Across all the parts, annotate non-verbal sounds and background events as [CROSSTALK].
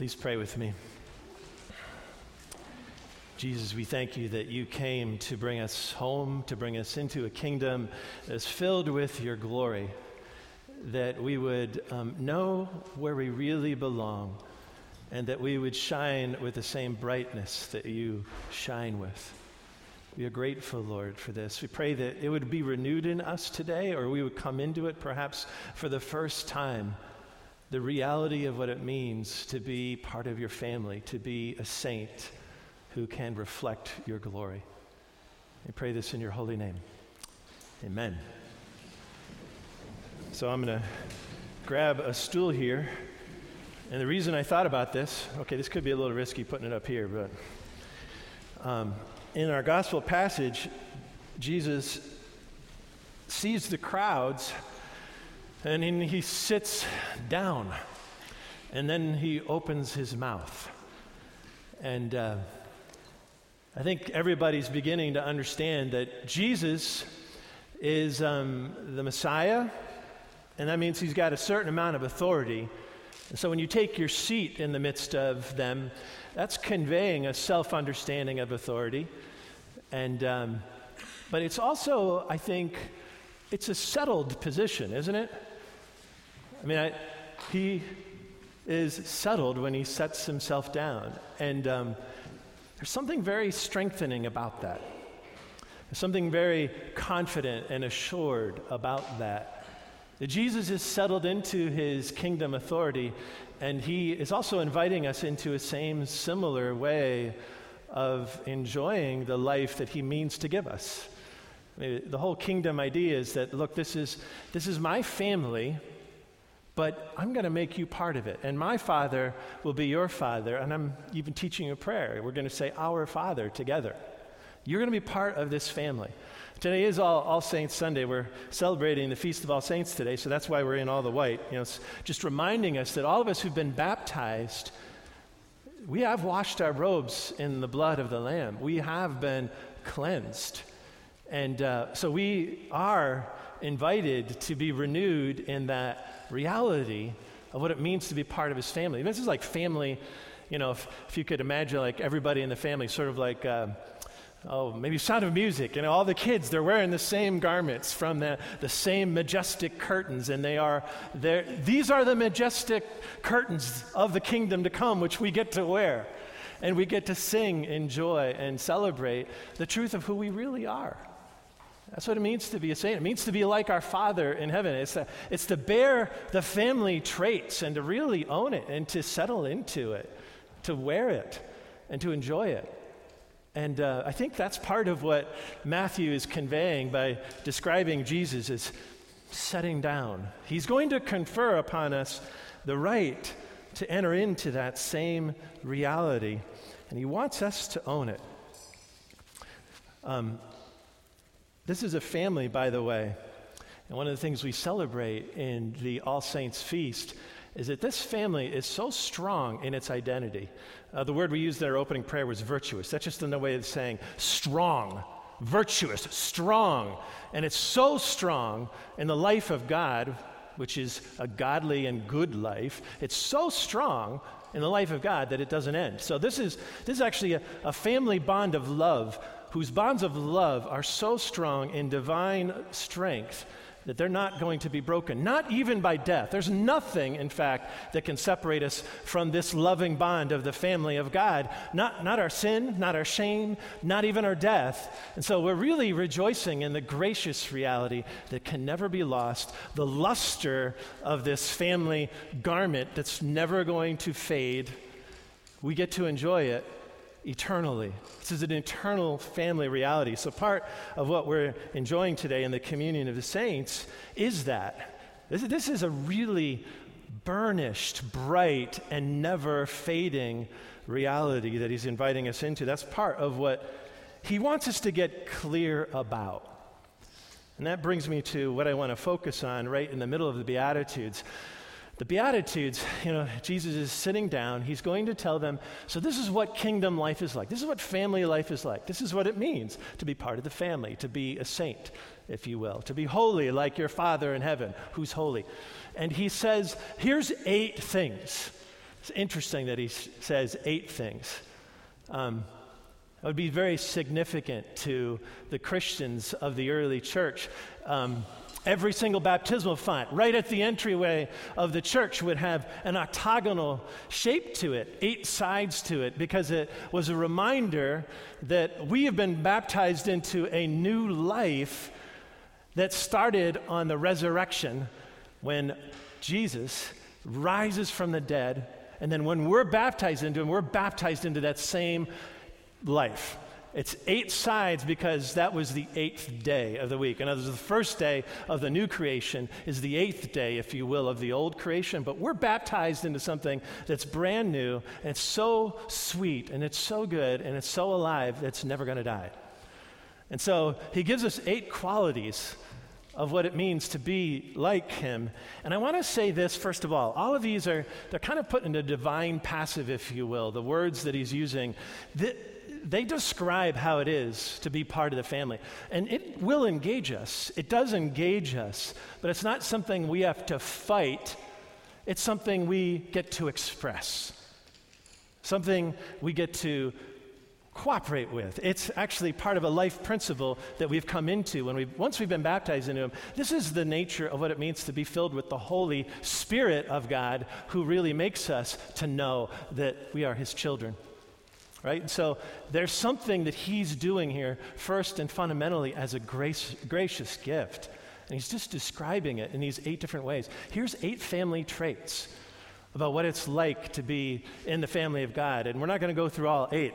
Please pray with me. Jesus, we thank you that you came to bring us home, to bring us into a kingdom that's filled with your glory, that we would um, know where we really belong, and that we would shine with the same brightness that you shine with. We are grateful, Lord, for this. We pray that it would be renewed in us today, or we would come into it perhaps for the first time. The reality of what it means to be part of your family, to be a saint who can reflect your glory. I pray this in your holy name. Amen. So I'm going to grab a stool here. And the reason I thought about this, okay, this could be a little risky putting it up here, but um, in our gospel passage, Jesus sees the crowds and he sits down and then he opens his mouth. And uh, I think everybody's beginning to understand that Jesus is um, the Messiah, and that means he's got a certain amount of authority. And so when you take your seat in the midst of them, that's conveying a self understanding of authority. And, um, but it's also, I think, it's a settled position, isn't it? I mean, I, he is settled when he sets himself down. And um, there's something very strengthening about that. There's something very confident and assured about that. That Jesus is settled into his kingdom authority, and he is also inviting us into a same similar way of enjoying the life that he means to give us. I mean, the whole kingdom idea is that, look, this is, this is my family, but I'm going to make you part of it. And my Father will be your Father. And I'm even teaching a prayer. We're going to say, Our Father together. You're going to be part of this family. Today is all, all, Saints Sunday. We're celebrating the Feast of All Saints today, so that's why we're in all the white. You know, just reminding us that all of us who've been baptized, we have washed our robes in the blood of the Lamb. We have been cleansed. And uh, so we are invited to be renewed in that reality of what it means to be part of his family. This is like family, you know, if, if you could imagine like everybody in the family, sort of like, uh, oh, maybe Sound of Music, you know, all the kids, they're wearing the same garments from the, the same majestic curtains, and they are, these are the majestic curtains of the kingdom to come, which we get to wear. And we get to sing, enjoy, and celebrate the truth of who we really are. That's what it means to be a saint. It means to be like our Father in heaven. It's to, it's to bear the family traits and to really own it and to settle into it, to wear it and to enjoy it. And uh, I think that's part of what Matthew is conveying by describing Jesus as setting down. He's going to confer upon us the right to enter into that same reality, and he wants us to own it. Um, this is a family, by the way. And one of the things we celebrate in the All Saints Feast is that this family is so strong in its identity. Uh, the word we used in our opening prayer was virtuous. That's just another way of saying strong, virtuous, strong. And it's so strong in the life of God, which is a godly and good life. It's so strong in the life of God that it doesn't end. So this is, this is actually a, a family bond of love whose bonds of love are so strong in divine strength that they're not going to be broken, not even by death. There's nothing, in fact, that can separate us from this loving bond of the family of God. Not, not our sin, not our shame, not even our death. And so we're really rejoicing in the gracious reality that can never be lost, the luster of this family garment that's never going to fade. We get to enjoy it eternally. This is an eternal family reality. So, part of what we're enjoying today in the communion of the saints is that. This, this is a really burnished, bright, and never fading reality that he's inviting us into. That's part of what he wants us to get clear about. And that brings me to what I want to focus on right in the middle of the Beatitudes. The Beatitudes, you know, Jesus is sitting down. He's going to tell them, so this is what kingdom life is like. This is what family life is like. This is what it means to be part of the family, to be a saint, if you will, to be holy like your Father in heaven, who's holy. And he says, here's eight things It's interesting that he says eight things. Um, it would be very significant to the Christians of the early church. Um, every single baptismal font, right at the entryway of the church, would have an octagonal shape to it, eight sides to it, because it was a reminder that we have been baptized into a new life that started on the resurrection when Jesus rises from the dead. And then when we're baptized into him, we're baptized into that same life. It's eight sides because that was the eighth day of the week. In other words, the first day of the new creation is the eighth day, if you will, of the old creation. But we're baptized into something that's brand new, and it's so sweet, and it's so good, and it's so alive that it's never going to die. And so he gives us eight qualities of what it means to be like him. And I want to say this first of all. All of these are they're kind of put in a divine passive if you will. The words that he's using they describe how it is to be part of the family. And it will engage us. It does engage us, but it's not something we have to fight. It's something we get to express. Something we get to cooperate with. It's actually part of a life principle that we've come into when we once we've been baptized into him. This is the nature of what it means to be filled with the Holy Spirit of God who really makes us to know that we are his children. Right? And so there's something that he's doing here first and fundamentally as a grace, gracious gift. And he's just describing it in these eight different ways. Here's eight family traits about what it's like to be in the family of God. And we're not going to go through all eight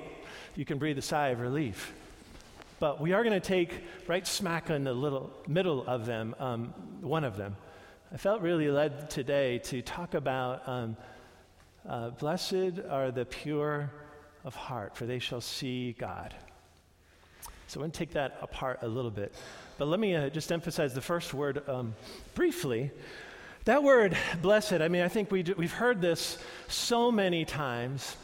you can breathe a sigh of relief. But we are going to take right smack in the little middle of them, um, one of them. I felt really led today to talk about um, uh, blessed are the pure of heart, for they shall see God. So I'm going to take that apart a little bit. But let me uh, just emphasize the first word um, briefly. That word, blessed, I mean, I think we do, we've heard this so many times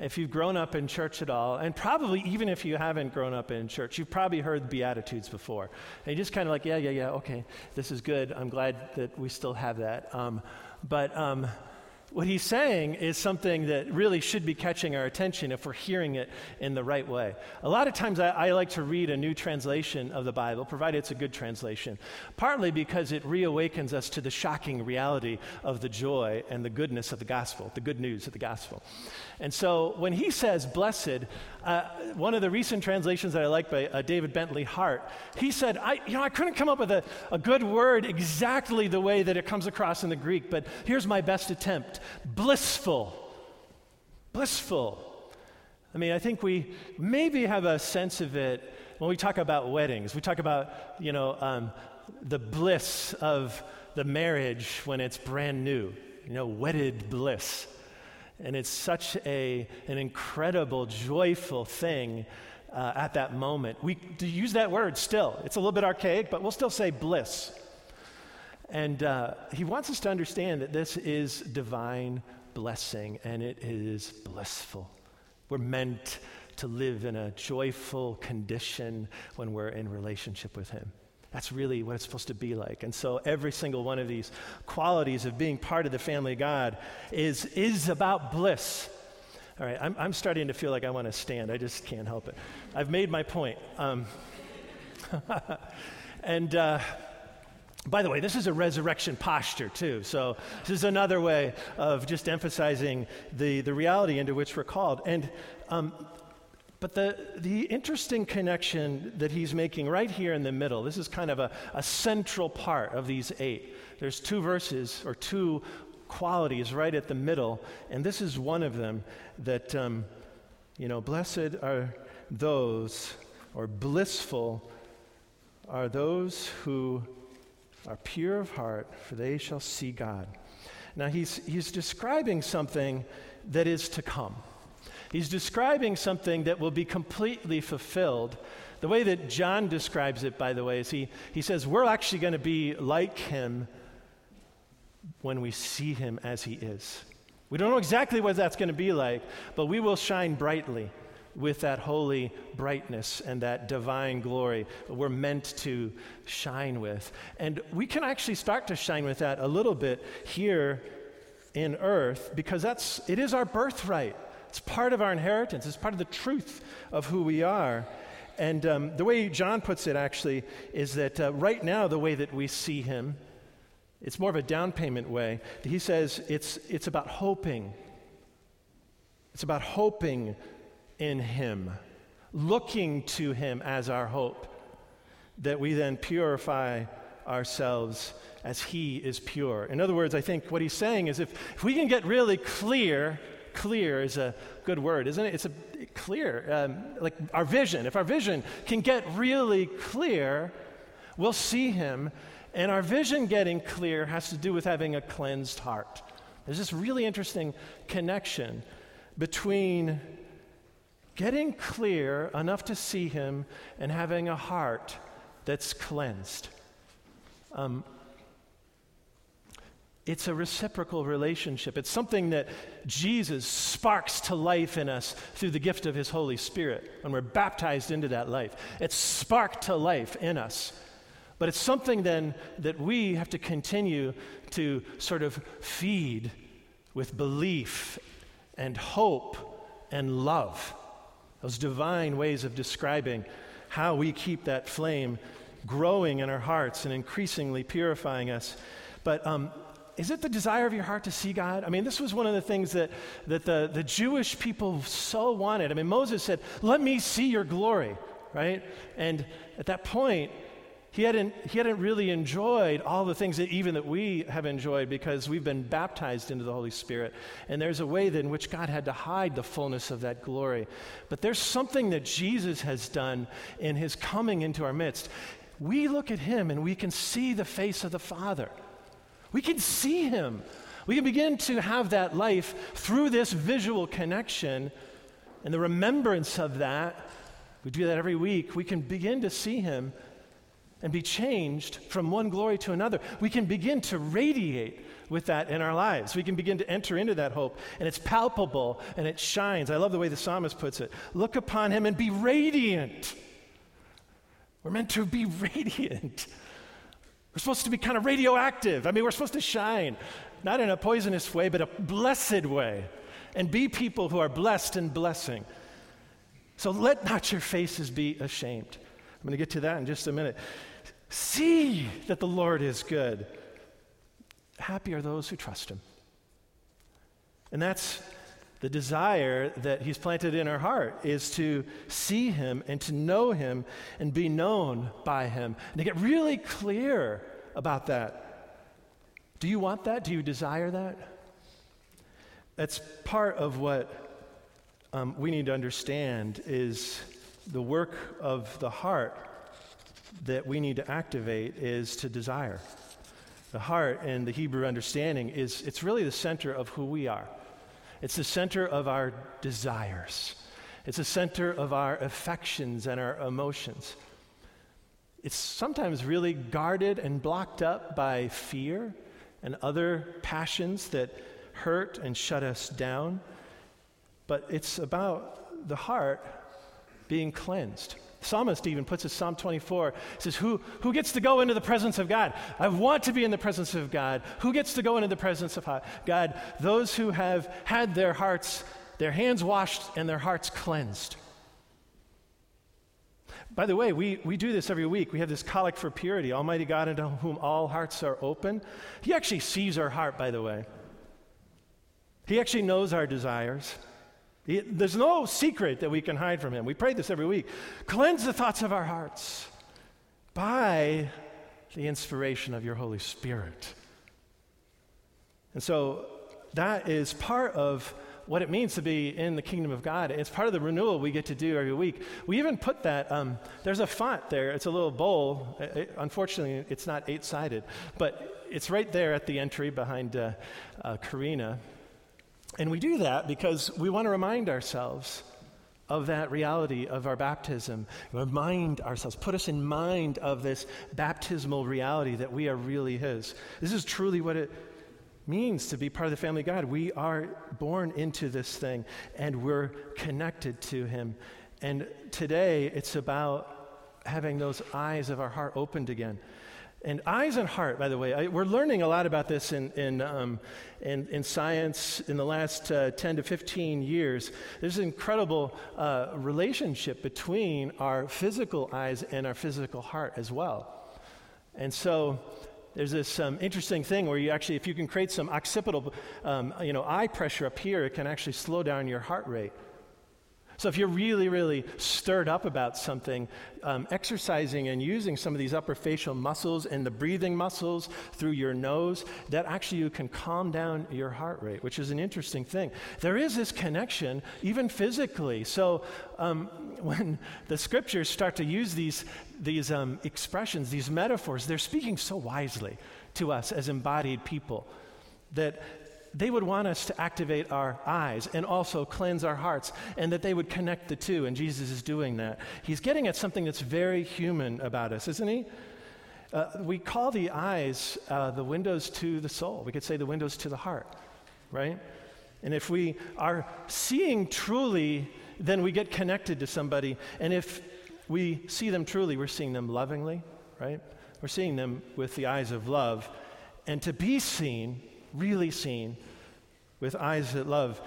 if you've grown up in church at all, and probably even if you haven't grown up in church, you've probably heard Beatitudes before. And you're just kind of like, yeah, yeah, yeah, okay, this is good. I'm glad that we still have that. Um, but um, what he's saying is something that really should be catching our attention if we're hearing it in the right way. A lot of times I, I, like to read a new translation of the Bible, provided it's a good translation, partly because it reawakens us to the shocking reality of the joy and the goodness of the gospel, the good news of the gospel. And so when he says blessed, uh, one of the recent translations that I like by uh, David Bentley Hart, he said, I, you know, I couldn't come up with a, a good word exactly the way that it comes across in the Greek, but here's my best attempt blissful. Blissful. I mean, I think we maybe have a sense of it when we talk about weddings. We talk about, you know, um, the bliss of the marriage when it's brand new, you know, wedded bliss. And it's such a, an incredible, joyful thing uh, at that moment. We use that word still. It's a little bit archaic, but we'll still say bliss. And uh, he wants us to understand that this is divine blessing and it is blissful. We're meant to live in a joyful condition when we're in relationship with him. That's really what it's supposed to be like. And so every single one of these qualities of being part of the family of God is, is about bliss. All right, I'm, I'm starting to feel like I want to stand. I just can't help it. I've made my point. Um, [LAUGHS] and uh, by the way, this is a resurrection posture, too. So, this is another way of just emphasizing the, the reality into which we're called. And um, but the, the interesting connection that he's making right here in the middle, this is kind of a, a central part of these eight. There's two verses or two qualities right at the middle, and this is one of them that, um, you know, blessed are those, or blissful are those who are pure of heart, for they shall see God. Now, he's, he's describing something that is to come. He's describing something that will be completely fulfilled. The way that John describes it, by the way, is he, he says, We're actually going to be like him when we see him as he is. We don't know exactly what that's going to be like, but we will shine brightly with that holy brightness and that divine glory we're meant to shine with. And we can actually start to shine with that a little bit here in earth because that's it is our birthright. It's part of our inheritance. It's part of the truth of who we are. And um, the way John puts it actually is that uh, right now the way that we see him, it's more of a down payment way. He says it's it's about hoping. It's about hoping in him, looking to him as our hope, that we then purify ourselves as He is pure. In other words, I think what he's saying is if, if we can get really clear, clear is a good word, isn't it? It's a clear, um, like our vision. If our vision can get really clear, we'll see Him. And our vision getting clear has to do with having a cleansed heart. There's this really interesting connection between getting clear enough to see Him and having a heart that's cleansed. Um, it's a reciprocal relationship. It's something that Jesus sparks to life in us through the gift of his Holy Spirit when we're baptized into that life. It's sparked to life in us. But it's something then that we have to continue to sort of feed with belief and hope and love. Those divine ways of describing how we keep that flame growing in our hearts and increasingly purifying us. But um, is it the desire of your heart to see God? I mean, this was one of the things that, that the, the Jewish people so wanted. I mean, Moses said, Let me see your glory, right? And at that point, he hadn't, he hadn't really enjoyed all the things that even that we have enjoyed because we've been baptized into the Holy Spirit. And there's a way in which God had to hide the fullness of that glory. But there's something that Jesus has done in his coming into our midst we look at him and we can see the face of the Father. We can see him. We can begin to have that life through this visual connection and the remembrance of that. We do that every week. We can begin to see him and be changed from one glory to another. We can begin to radiate with that in our lives. We can begin to enter into that hope, and it's palpable and it shines. I love the way the psalmist puts it look upon him and be radiant. We're meant to be [LAUGHS] radiant. We're supposed to be kind of radioactive. I mean, we're supposed to shine, not in a poisonous way, but a blessed way, and be people who are blessed and blessing. So let not your faces be ashamed. I'm going to get to that in just a minute. See that the Lord is good. Happy are those who trust him. And that's the desire that He's planted in our heart is to see Him and to know Him and be known by Him and to get really clear about that. Do you want that? Do you desire that? That's part of what um, we need to understand is the work of the heart that we need to activate is to desire. The heart and the Hebrew understanding is it's really the center of who we are. It's the center of our desires. It's the center of our affections and our emotions. It's sometimes really guarded and blocked up by fear and other passions that hurt and shut us down. But it's about the heart being cleansed psalmist even puts it, Psalm 24, says, who, who gets to go into the presence of God? I want to be in the presence of God. Who gets to go into the presence of God? Those who have had their hearts, their hands washed and their hearts cleansed. By the way, we, we do this every week. We have this collect for purity. Almighty God, into whom all hearts are open. He actually sees our heart, by the way. He actually knows our desires. He, there's no secret that we can hide from him. We pray this every week. Cleanse the thoughts of our hearts by the inspiration of your Holy Spirit. And so that is part of what it means to be in the kingdom of God. It's part of the renewal we get to do every week. We even put that, um, there's a font there. It's a little bowl. It, it, unfortunately, it's not eight sided, but it's right there at the entry behind uh, uh, Karina. And we do that because we want to remind ourselves of that reality of our baptism. Remind ourselves, put us in mind of this baptismal reality that we are really His. This is truly what it means to be part of the family of God. We are born into this thing and we're connected to Him. And today it's about having those eyes of our heart opened again. And eyes and heart, by the way, I, we're learning a lot about this in, in, um, in, in, science in the last uh, 10 to 15 years. There's an incredible uh, relationship between our physical eyes and our physical heart as well. And so there's this um, interesting thing where you actually, if you can create some occipital, um, you know, eye pressure up here, it can actually slow down your heart rate. So, if you're really, really stirred up about something, um, exercising and using some of these upper facial muscles and the breathing muscles through your nose, that actually you can calm down your heart rate, which is an interesting thing. There is this connection, even physically. So, um, [LAUGHS] when the scriptures start to use these, these um, expressions, these metaphors, they're speaking so wisely to us as embodied people that they would want us to activate our eyes and also cleanse our hearts, and that they would connect the two, and Jesus is doing that. He's getting at something that's very human about us, isn't he? Uh, we call the eyes uh, the windows to the soul. We could say the windows to the heart, right? And if we are seeing truly, then we get connected to somebody. And if we see them truly, we're seeing them lovingly, right? We're seeing them with the eyes of love. And to be seen really seen with eyes that love,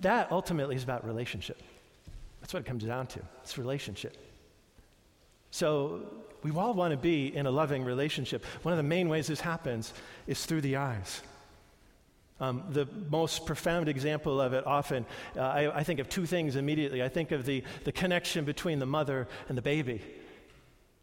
that ultimately is about relationship. That's what it comes down to. It's relationship. So we all want to be in a loving relationship. One of the main ways this happens is through the eyes. Um, the most profound example of it often, uh, I, I think of two things immediately. I think of the, the connection between the mother and the baby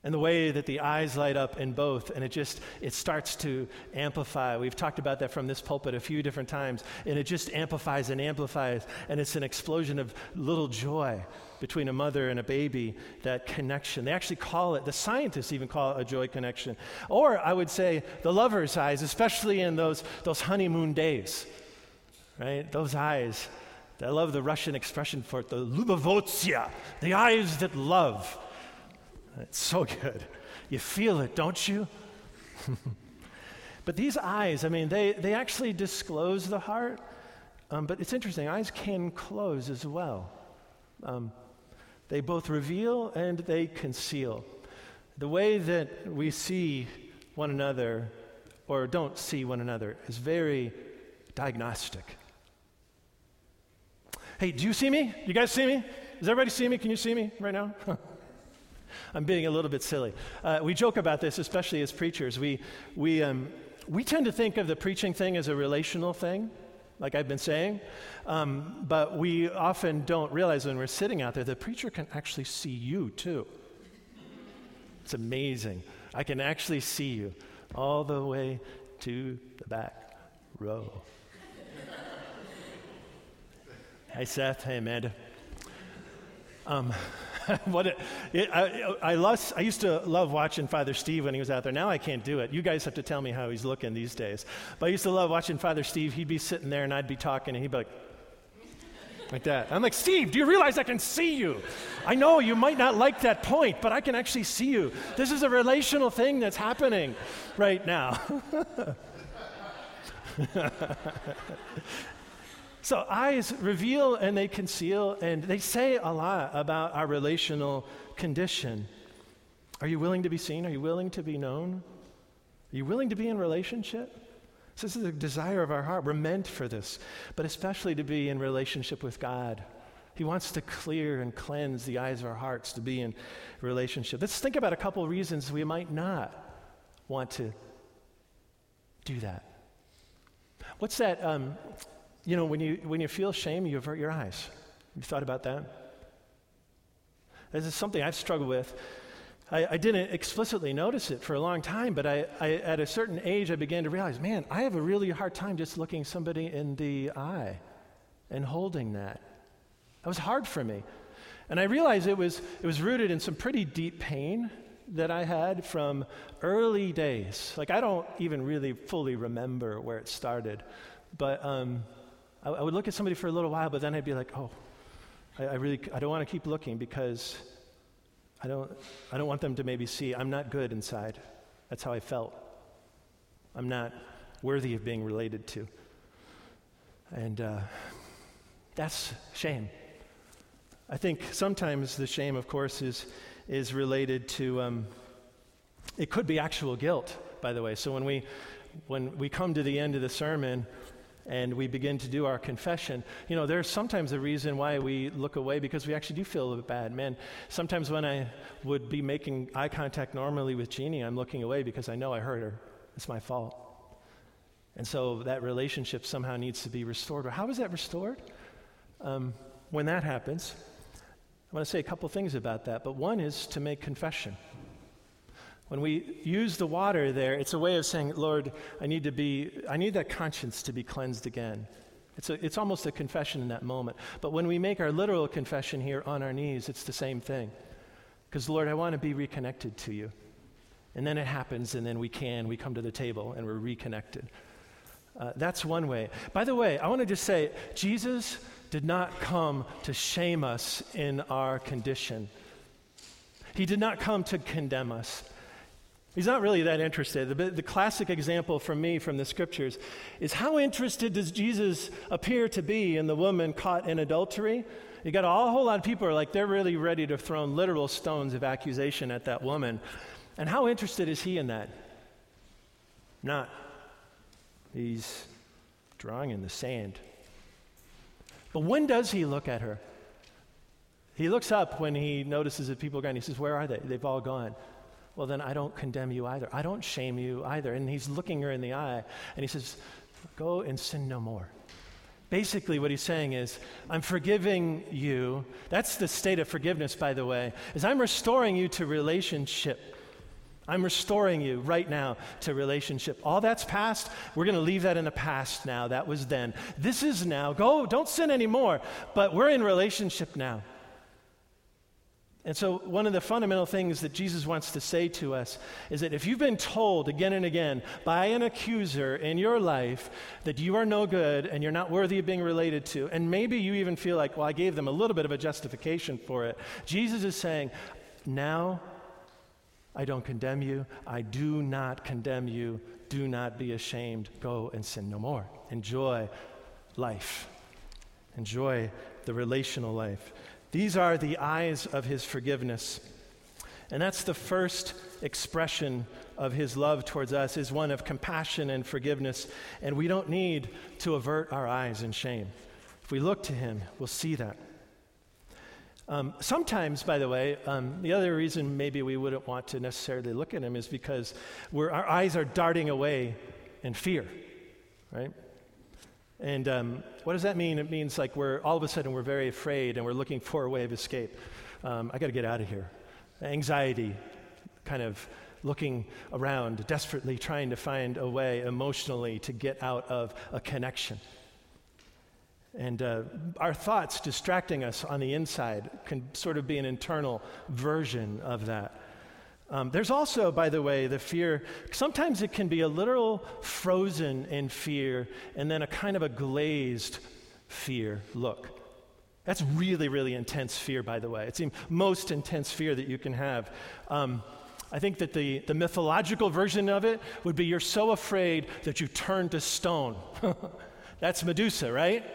and the way that the eyes light up in both and it just it starts to amplify. We've talked about that from this pulpit a few different times and it just amplifies and amplifies and it's an explosion of little joy between a mother and a baby that connection. They actually call it the scientists even call it a joy connection. Or i would say the lover's eyes especially in those those honeymoon days right? Those eyes i love the russian expression for it the lubavotsia the eyes that love it's so good. You feel it, don't you? [LAUGHS] but these eyes, I mean, they, they actually disclose the heart. Um, but it's interesting, eyes can close as well. Um, they both reveal and they conceal. The way that we see one another or don't see one another is very diagnostic. Hey, do you see me? You guys see me? Does everybody see me? Can you see me right now? [LAUGHS] I'm being a little bit silly. Uh, we joke about this, especially as preachers. We, we, um, we tend to think of the preaching thing as a relational thing, like I've been saying, um, but we often don't realize when we're sitting out there, the preacher can actually see you too. It's amazing. I can actually see you all the way to the back row. Hi, Seth. Hey, Amanda. Um, [LAUGHS] what it, it, I, I, lost, I used to love watching Father Steve when he was out there. Now I can't do it. You guys have to tell me how he's looking these days. But I used to love watching Father Steve. He'd be sitting there and I'd be talking and he'd be like, like that. I'm like, Steve, do you realize I can see you? I know you might not like that point, but I can actually see you. This is a relational thing that's happening right now. [LAUGHS] So eyes reveal and they conceal, and they say a lot about our relational condition. Are you willing to be seen? Are you willing to be known? Are you willing to be in relationship? This is a desire of our heart. We're meant for this, but especially to be in relationship with God. He wants to clear and cleanse the eyes of our hearts to be in relationship. Let's think about a couple reasons we might not want to do that. What's that? Um, you know, when you, when you feel shame, you avert your eyes. You thought about that? This is something I've struggled with. I, I, didn't explicitly notice it for a long time, but I, I, at a certain age, I began to realize, man, I have a really hard time just looking somebody in the eye and holding that. That was hard for me. And I realized it was, it was rooted in some pretty deep pain that I had from early days. Like, I don't even really fully remember where it started. But um, I, I, would look at somebody for a little while, but then I'd be like, oh, I, I really, I don't want to keep looking because I don't, I don't want them to maybe see I'm not good inside. That's how I felt. I'm not worthy of being related to. And uh, that's shame. I think sometimes the shame, of course, is, is related to, um, it could be actual guilt by the way. So when we, when we come to the end of the sermon, and we begin to do our confession, you know, there's sometimes a reason why we look away because we actually do feel bad. Man, sometimes when I would be making eye contact normally with Jeannie, I'm looking away because I know I hurt her. It's my fault. And so that relationship somehow needs to be restored. How is that restored? Um, when that happens, I want to say a couple things about that. But one is to make confession. When we use the water there, it's a way of saying, Lord, I need to be, I need that conscience to be cleansed again. It's, a, it's almost a confession in that moment. But when we make our literal confession here on our knees, it's the same thing. Because, Lord, I want to be reconnected to you. And then it happens, and then we can, we come to the table and we're reconnected. Uh, that's one way. By the way, I want to just say Jesus did not come to shame us in our condition, He did not come to condemn us. He's not really that interested. The, the, classic example from me from the scriptures is how interested does Jesus appear to be in the woman caught in adultery? You got a whole lot of people are like they're really ready to throw literal stones of accusation at that woman. And how interested is he in that? Not. He's drawing in the sand. But when does he look at her? He looks up when he notices that people are gone. He says, Where are they? They've all gone well, then I don't condemn you either. I don't shame you either. And he's looking her in the eye and he says, Go and sin no more. Basically, what he's saying is, I'm forgiving you. That's the state of forgiveness, by the way, is I'm restoring you to relationship. I'm restoring you right now to relationship. All that's past, we're going to leave that in the past now. That was then. This is now. Go, don't sin anymore. But we're in relationship now. And so, one of the fundamental things that Jesus wants to say to us is that if you've been told again and again by an accuser in your life that you are no good and you're not worthy of being related to, and maybe you even feel like, well, I gave them a little bit of a justification for it, Jesus is saying, now I don't condemn you. I do not condemn you. Do not be ashamed. Go and sin no more. Enjoy life, enjoy the relational life. These are the eyes of his forgiveness. And that's the first expression of his love towards us is one of compassion and forgiveness. And we don't need to avert our eyes in shame. If we look to him, we'll see that. Um, sometimes, by the way, um, the other reason maybe we wouldn't want to necessarily look at him is because our eyes are darting away in fear, right? And um, what does that mean? It means like we're all of a sudden we're very afraid and we're looking for a way of escape. Um, I got to get out of here. Anxiety, kind of looking around, desperately trying to find a way emotionally to get out of a connection. And uh, our thoughts distracting us on the inside can sort of be an internal version of that. Um, there's also, by the way, the fear. Sometimes it can be a literal frozen in fear and then a kind of a glazed fear look. That's really, really intense fear, by the way. It's the most intense fear that you can have. Um, I think that the, the mythological version of it would be you're so afraid that you turn to stone. [LAUGHS] That's Medusa, right?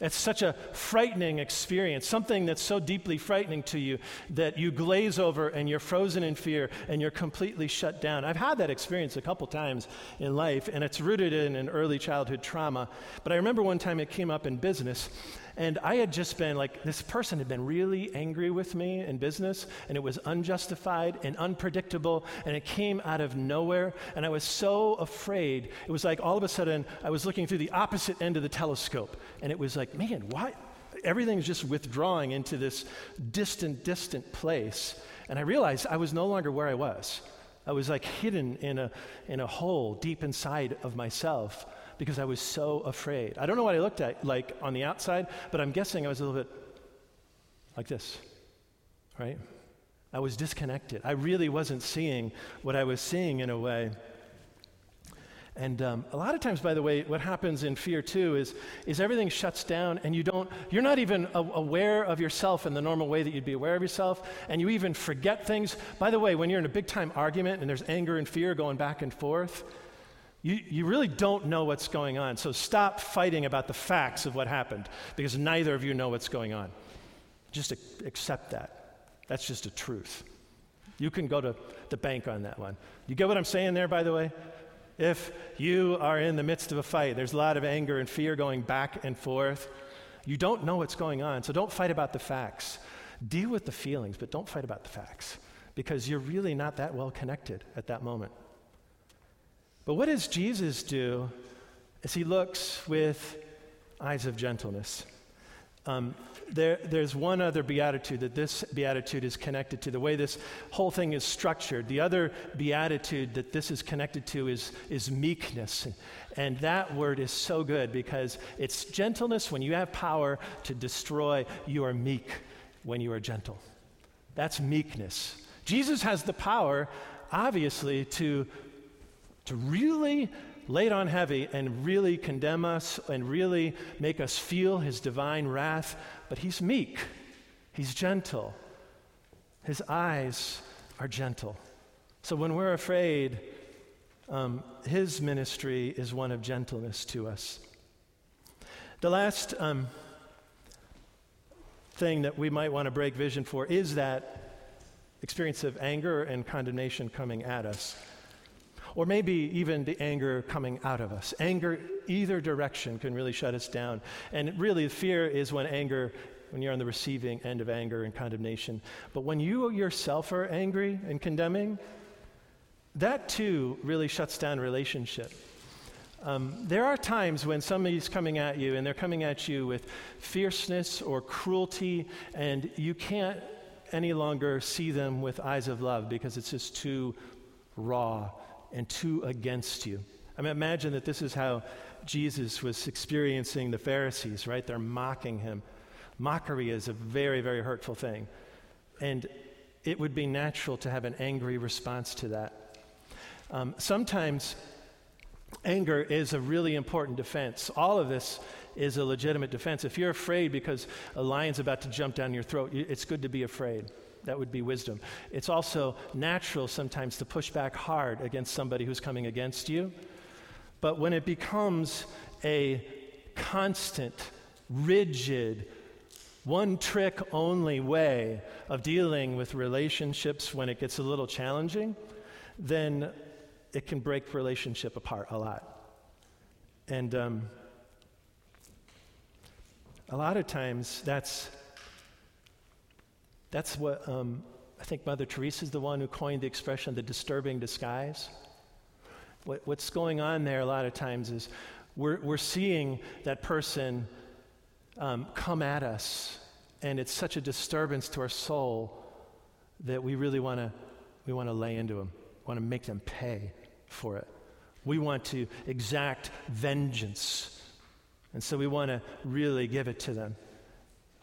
It's such a frightening experience, something that's so deeply frightening to you that you glaze over and you're frozen in fear and you're completely shut down. I've had that experience a couple times in life, and it's rooted in an early childhood trauma. But I remember one time it came up in business, and I had just been like, this person had been really angry with me in business, and it was unjustified and unpredictable, and it came out of nowhere. And I was so afraid. It was like all of a sudden I was looking through the opposite end of the telescope, and it was like, man, why? Everything's just withdrawing into this distant, distant place. And I realized I was no longer where I was. I was like hidden in a, in a hole deep inside of myself because I was so afraid. I don't know what I looked at like on the outside, but I'm guessing I was a little bit like this, right? I was disconnected. I really wasn't seeing what I was seeing in a way. And um, a lot of times, by the way, what happens in fear too is, is everything shuts down and you don't, you're not even a- aware of yourself in the normal way that you'd be aware of yourself, and you even forget things. By the way, when you're in a big time argument and there's anger and fear going back and forth, you, you really don't know what's going on. So stop fighting about the facts of what happened because neither of you know what's going on. Just accept that. That's just a truth. You can go to the bank on that one. You get what I'm saying there, by the way? If you are in the midst of a fight, there's a lot of anger and fear going back and forth. You don't know what's going on, so don't fight about the facts. Deal with the feelings, but don't fight about the facts because you're really not that well connected at that moment. But what does Jesus do as he looks with eyes of gentleness? Um, there, there's one other beatitude that this beatitude is connected to, the way this whole thing is structured. The other beatitude that this is connected to is, is meekness. And that word is so good because it's gentleness when you have power to destroy, you are meek when you are gentle. That's meekness. Jesus has the power, obviously, to, to really lay it on heavy and really condemn us and really make us feel his divine wrath, but he's meek, he's gentle. His eyes are gentle. So when we're afraid, um, his ministry is one of gentleness to us. The last um, thing that we might want to break vision for is that experience of anger and condemnation coming at us. Or maybe even the anger coming out of us. Anger, either direction, can really shut us down. And really, fear is when anger, when you're on the receiving end of anger and condemnation. But when you yourself are angry and condemning, that too really shuts down relationship. Um, there are times when somebody's coming at you and they're coming at you with fierceness or cruelty, and you can't any longer see them with eyes of love because it's just too raw and too against you. I mean, imagine that this is how Jesus was experiencing the Pharisees, right? They're mocking him. Mockery is a very, very hurtful thing. And it would be natural to have an angry response to that. Um, sometimes anger is a really important defense. All of this is a legitimate defense. If you're afraid because a lion's about to jump down your throat, it's good to be afraid. That would be wisdom. It's also natural sometimes to push back hard against somebody who's coming against you. But when it becomes a constant, rigid, one trick only way of dealing with relationships when it gets a little challenging, then it can break relationship apart a lot. And um, a lot of times that's that's what um, I think Mother Teresa is the one who coined the expression the disturbing disguise. What, what's going on there a lot of times is we're, we're seeing that person um, come at us, and it's such a disturbance to our soul that we really want to we want to lay into them, want to make them pay for it. We want to exact vengeance, and so we want to really give it to them.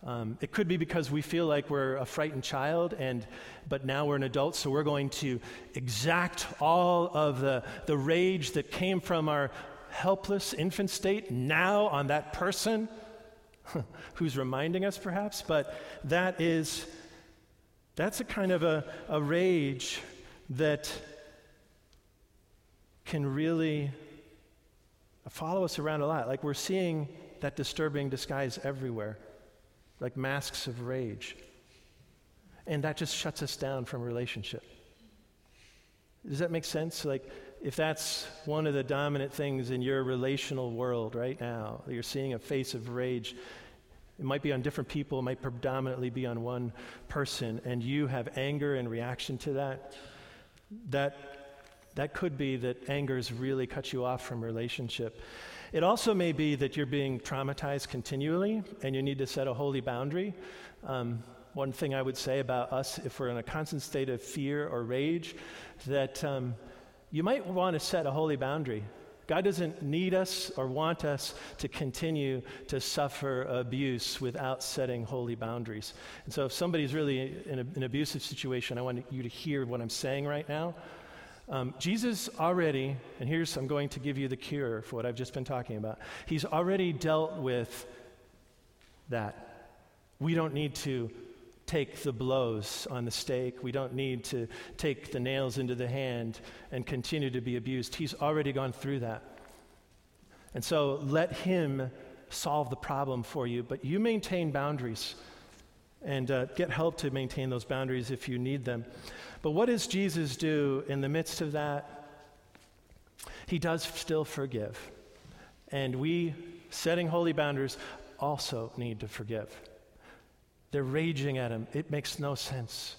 Um, it could be because we feel like we're a frightened child, and, but now we're an adult, so we're going to exact all of the, the rage that came from our helpless infant state now on that person [LAUGHS] who's reminding us, perhaps. But that is, that's a kind of a, a rage that can really follow us around a lot. Like we're seeing that disturbing disguise everywhere like masks of rage. And that just shuts us down from relationship. Does that make sense? Like, if that's one of the dominant things in your relational world right now, you're seeing a face of rage, it might be on different people, it might predominantly be on one person, and you have anger in reaction to that, that, that could be that anger's really cut you off from relationship. It also may be that you're being traumatized continually and you need to set a holy boundary. Um, one thing I would say about us, if we're in a constant state of fear or rage, that um, you might want to set a holy boundary. God doesn't need us or want us to continue to suffer abuse without setting holy boundaries. And so, if somebody's really in a, an abusive situation, I want you to hear what I'm saying right now. Um, Jesus already, and here's, I'm going to give you the cure for what I've just been talking about. He's already dealt with that. We don't need to take the blows on the stake. We don't need to take the nails into the hand and continue to be abused. He's already gone through that. And so let Him solve the problem for you, but you maintain boundaries and uh, get help to maintain those boundaries if you need them. But what does Jesus do in the midst of that? He does still forgive. And we, setting holy boundaries, also need to forgive. They're raging at him. It makes no sense.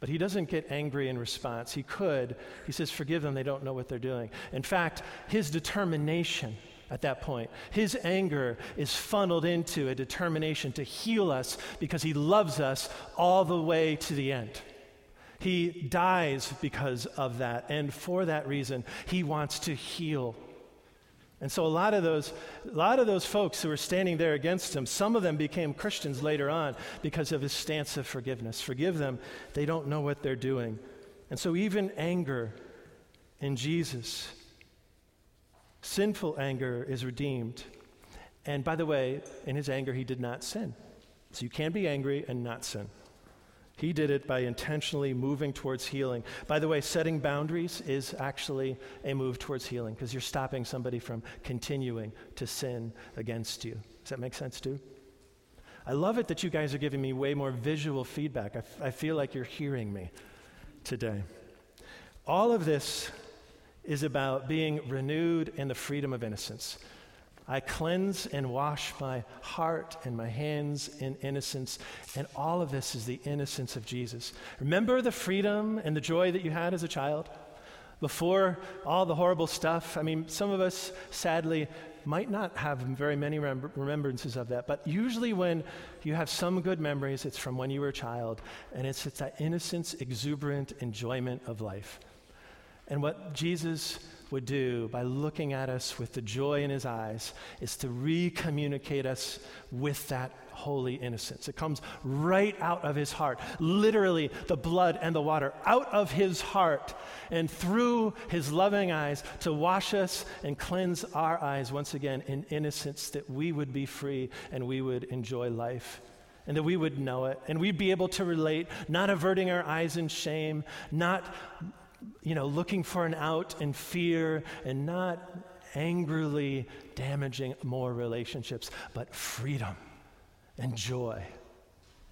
But he doesn't get angry in response. He could. He says, Forgive them, they don't know what they're doing. In fact, his determination at that point, his anger is funneled into a determination to heal us because he loves us all the way to the end. He dies because of that. And for that reason, he wants to heal and so a lot of those, a lot of those folks who were standing there against him, some of them became Christians later on because of his stance of forgiveness. Forgive them, they don't know what they're doing. And so even anger in Jesus, sinful anger is redeemed. And by the way, in his anger, he did not sin. So you can be angry and not sin. He did it by intentionally moving towards healing. By the way, setting boundaries is actually a move towards healing because you're stopping somebody from continuing to sin against you. Does that make sense too? I love it that you guys are giving me way more visual feedback. I, f- I feel like you're hearing me today. All of this is about being renewed in the freedom of innocence. I cleanse and wash my heart and my hands in innocence. And all of this is the innocence of Jesus. Remember the freedom and the joy that you had as a child? Before all the horrible stuff? I mean, some of us, sadly, might not have very many rem- remembrances of that, but usually when you have some good memories, it's from when you were a child, and it's, it's that innocence, exuberant enjoyment of life. And what Jesus would do by looking at us with the joy in his eyes is to recommunicate us with that holy innocence. It comes right out of his heart, literally, the blood and the water out of his heart and through his loving eyes to wash us and cleanse our eyes once again in innocence that we would be free and we would enjoy life and that we would know it and we'd be able to relate, not averting our eyes in shame, not you know, looking for an out in fear and not angrily damaging more relationships, but freedom and joy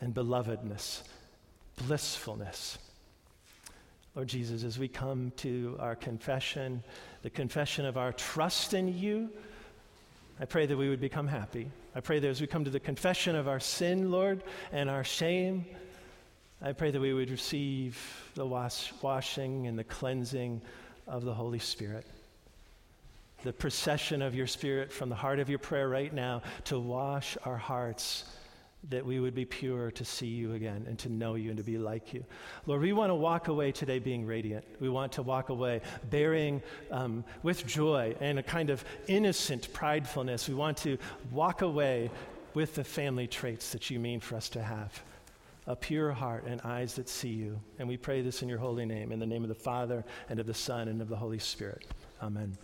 and belovedness, blissfulness. Lord Jesus, as we come to our confession, the confession of our trust in you, I pray that we would become happy. I pray that as we come to the confession of our sin, Lord, and our shame, I pray that we would receive the wash, washing and the cleansing of the Holy Spirit. The procession of your Spirit from the heart of your prayer right now to wash our hearts that we would be pure to see you again and to know you and to be like you. Lord, we want to walk away today being radiant. We want to walk away bearing um, with joy and a kind of innocent pridefulness. We want to walk away with the family traits that you mean for us to have a pure heart and eyes that see you. And we pray this in your holy name, in the name of the Father, and of the Son, and of the Holy Spirit. Amen.